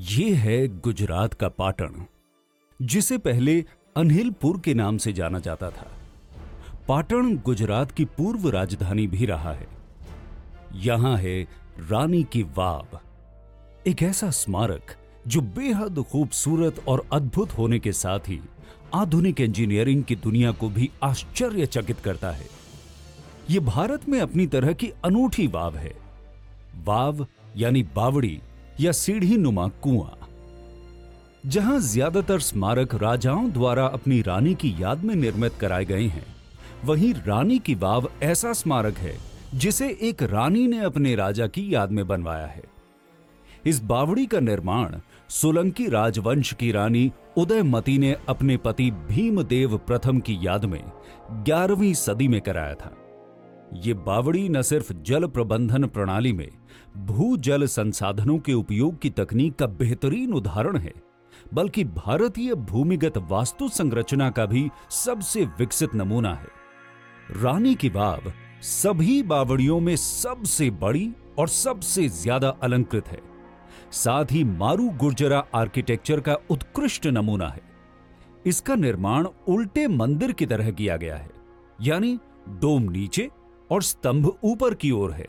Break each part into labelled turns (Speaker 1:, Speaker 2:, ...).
Speaker 1: ये है गुजरात का पाटन जिसे पहले अनहिलपुर के नाम से जाना जाता था। पाटन गुजरात की पूर्व राजधानी भी रहा है। यहाँ है रानी की वाव, एक ऐसा स्मारक जो बेहद खूबसूरत और अद्भुत होने के साथ ही आधुनिक इंजीनियरिंग की दुनिया को भी आश्चर्यचकित करता है। यह भारत में अपनी तरह की अनूठी वाव है। वाव यानी बावड़ी या सीढ़ी नुमा कुआँ। जहाँ ज़्यादातर स्मारक राजाओं द्वारा अपनी रानी की याद में निर्मित कराए गए हैं, वहीं रानी की वाव ऐसा स्मारक है, जिसे एक रानी ने अपने राजा की याद में बनवाया है। इस बावड़ी का निर्माण सोलंकी राजवंश की रानी उदयमती ने अपने पति भीमदेव प्रथम की याद में 11वीं सदी में कराया था। ये बावड़ी न सिर्फ़ जल प्रबंधन प्रणाली में भू जल संसाधनों के उपयोग की तकनीक का बेहतरीन उदाहरण है, बल्कि भारतीय भूमिगत वास्तु संरचना का भी सबसे विकसित नमूना है। रानी की वाव सभी बावड़ियों में सबसे बड़ी और सबसे ज़्यादा अलंकृत है। साथ ही मारू गुर्जरा आर्किटेक्चर का उत्कृष्ट नमूना है। इसका निर्माण उल्टे मंदिर की तरह किया गया है, यानी डोम नीचे और स्तंभ ऊपर की ओर है।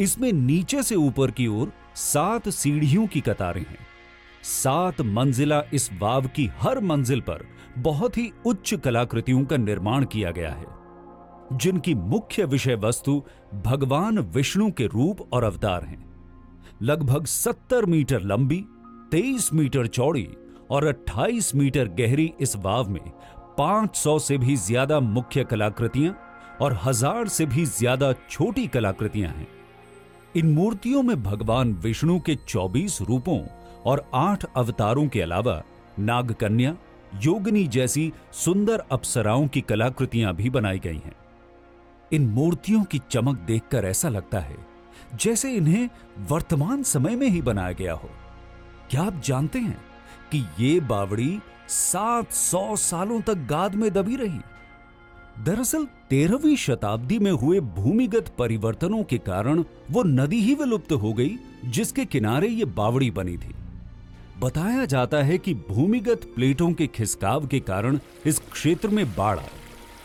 Speaker 1: इसमें नीचे से ऊपर की ओर सात सीढ़ियों की कतारें हैं। सात मंजिला इस वाव की हर मंजिल पर बहुत ही उच्च कलाकृतियों का निर्माण किया गया है, जिनकी मुख्य विषय वस्तु भगवान विष्णु के रूप और अवतार हैं। लगभग 70 मीटर लंबी 23 मीटर चौड़ी और 28 मीटर गहरी इस वाव में 500 से भी ज़्यादा मुख्य कलाकृतियाँ और हज़ार से भी ज़्यादा छोटी कलाकृतियाँ हैं। इन मूर्तियों में भगवान विष्णु के 24 रूपों और आठ अवतारों के अलावा नागकन्या, योगिनी जैसी सुंदर अप्सराओं की कलाकृतियाँ भी बनाई गई हैं। इन मूर्तियों की चमक देखकर ऐसा लगता है, जैसे इन्हें वर्तमान समय में ही बनाया गया हो। क्या आप जानते हैं कि ये बावड़ी 700 सालों तक गाद में दबी रही? दरअसल तेरहवीं शताब्दी में हुए भूमिगत परिवर्तनों के कारण वो नदी ही विलुप्त हो गई, जिसके किनारे ये बावड़ी बनी थी। बताया जाता है कि भूमिगत प्लेटों के खिसकाव के कारण इस क्षेत्र में बाढ़ आई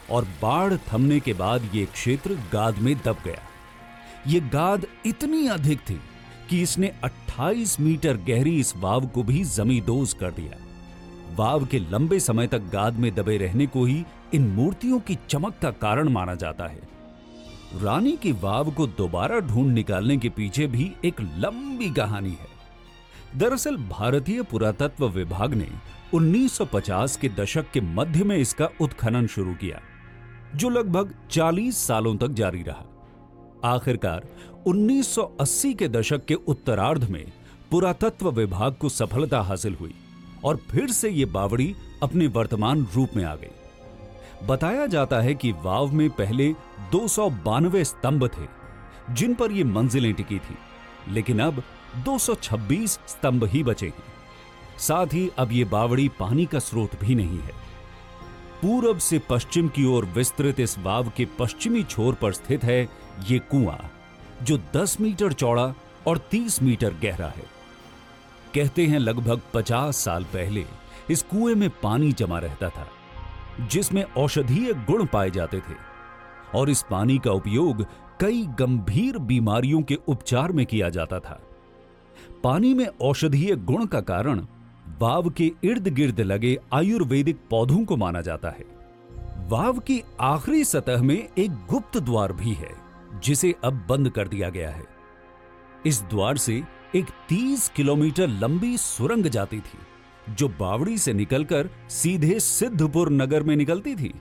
Speaker 1: और बाढ़ थमने के बाद यह क्षेत्र गाद में दब गया। ये गाद इतनी अधिक थी कि इसने 28 मीटर गहरी इस वाव को भी जमींदोज कर दिया। वाव के लंबे समय तक गाद में दबे रहने को ही इन मूर्तियों की चमक का कारण माना जाता है। रानी की वाव को दोबारा ढूंढ निकालने के पीछे भी एक लंबी कहानी है। दरअसल भारतीय पुरातत्व विभाग ने 1950 के दशक के मध्य में इसका उत्खनन शुरू किया, जो लगभग 40 सालों तक जारी रहा। आखिरकार 1980 के दशक के उत्तरार्ध में पुरातत्व विभाग को सफलता हासिल हुई। और फिर से ये बावड़ी अपने वर्तमान रूप में आ गई। बताया जाता है कि वाव में पहले दो सौ बानवे स्तंभ थे, जिन पर ये मंजिलें टिकी थी, लेकिन अब 226 स्तंभ ही बचे हैं साथ ही अब ये बावड़ी पानी का स्रोत भी नहीं है। पूरब से पश्चिम की ओर विस्तृत इस वाव के पश्चिमी छोर पर स्थित है ये कुआँ, जो 10 मीटर चौड़ा और 30 मीटर गहरा है। कहते हैं लगभग 50 साल पहले इस कुएँ में पानी जमा रहता था, जिसमें औषधीय गुण पाए जाते थे। और इस पानी का उपयोग कई गंभीर बीमारियों के उपचार में किया जाता था। पानी में औषधीय गुण का कारण वाव के इर्द गिर्द लगे आयुर्वेदिक पौधों को माना जाता है। वाव की आखिरी सतह में एक गुप्त द्वार भी है, जिसे अब बंद कर दिया गया है। इस द्वार से एक 30 किलोमीटर लंबी सुरंग जाती थी, जो बावड़ी से निकलकर सीधे सिद्धपुर नगर में निकलती थी।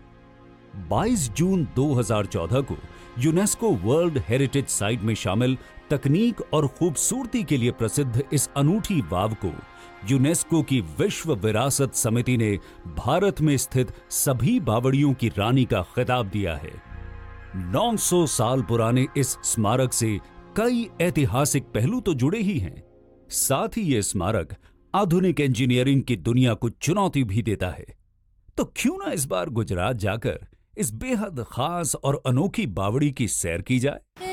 Speaker 1: 22 जून 2014 को यूनेस्को वर्ल्ड हेरिटेज साइट में शामिल तकनीक और खूबसूरती के लिए प्रसिद्ध इस अनूठी वाव को यूनेस्को की विश्व विरासत समिति ने भारत में स्थित सभी बावड़ियों की रानी का खिताब दिया है। 900 साल पुराने इस स्मारक से कई ऐतिहासिक पहलू तो जुड़े ही हैं। साथ ही ये स्मारक आधुनिक इंजीनियरिंग की दुनिया को चुनौती भी देता है। तो क्यों ना इस बार गुजरात जाकर इस बेहद खास और अनोखी बावड़ी की सैर की जाए?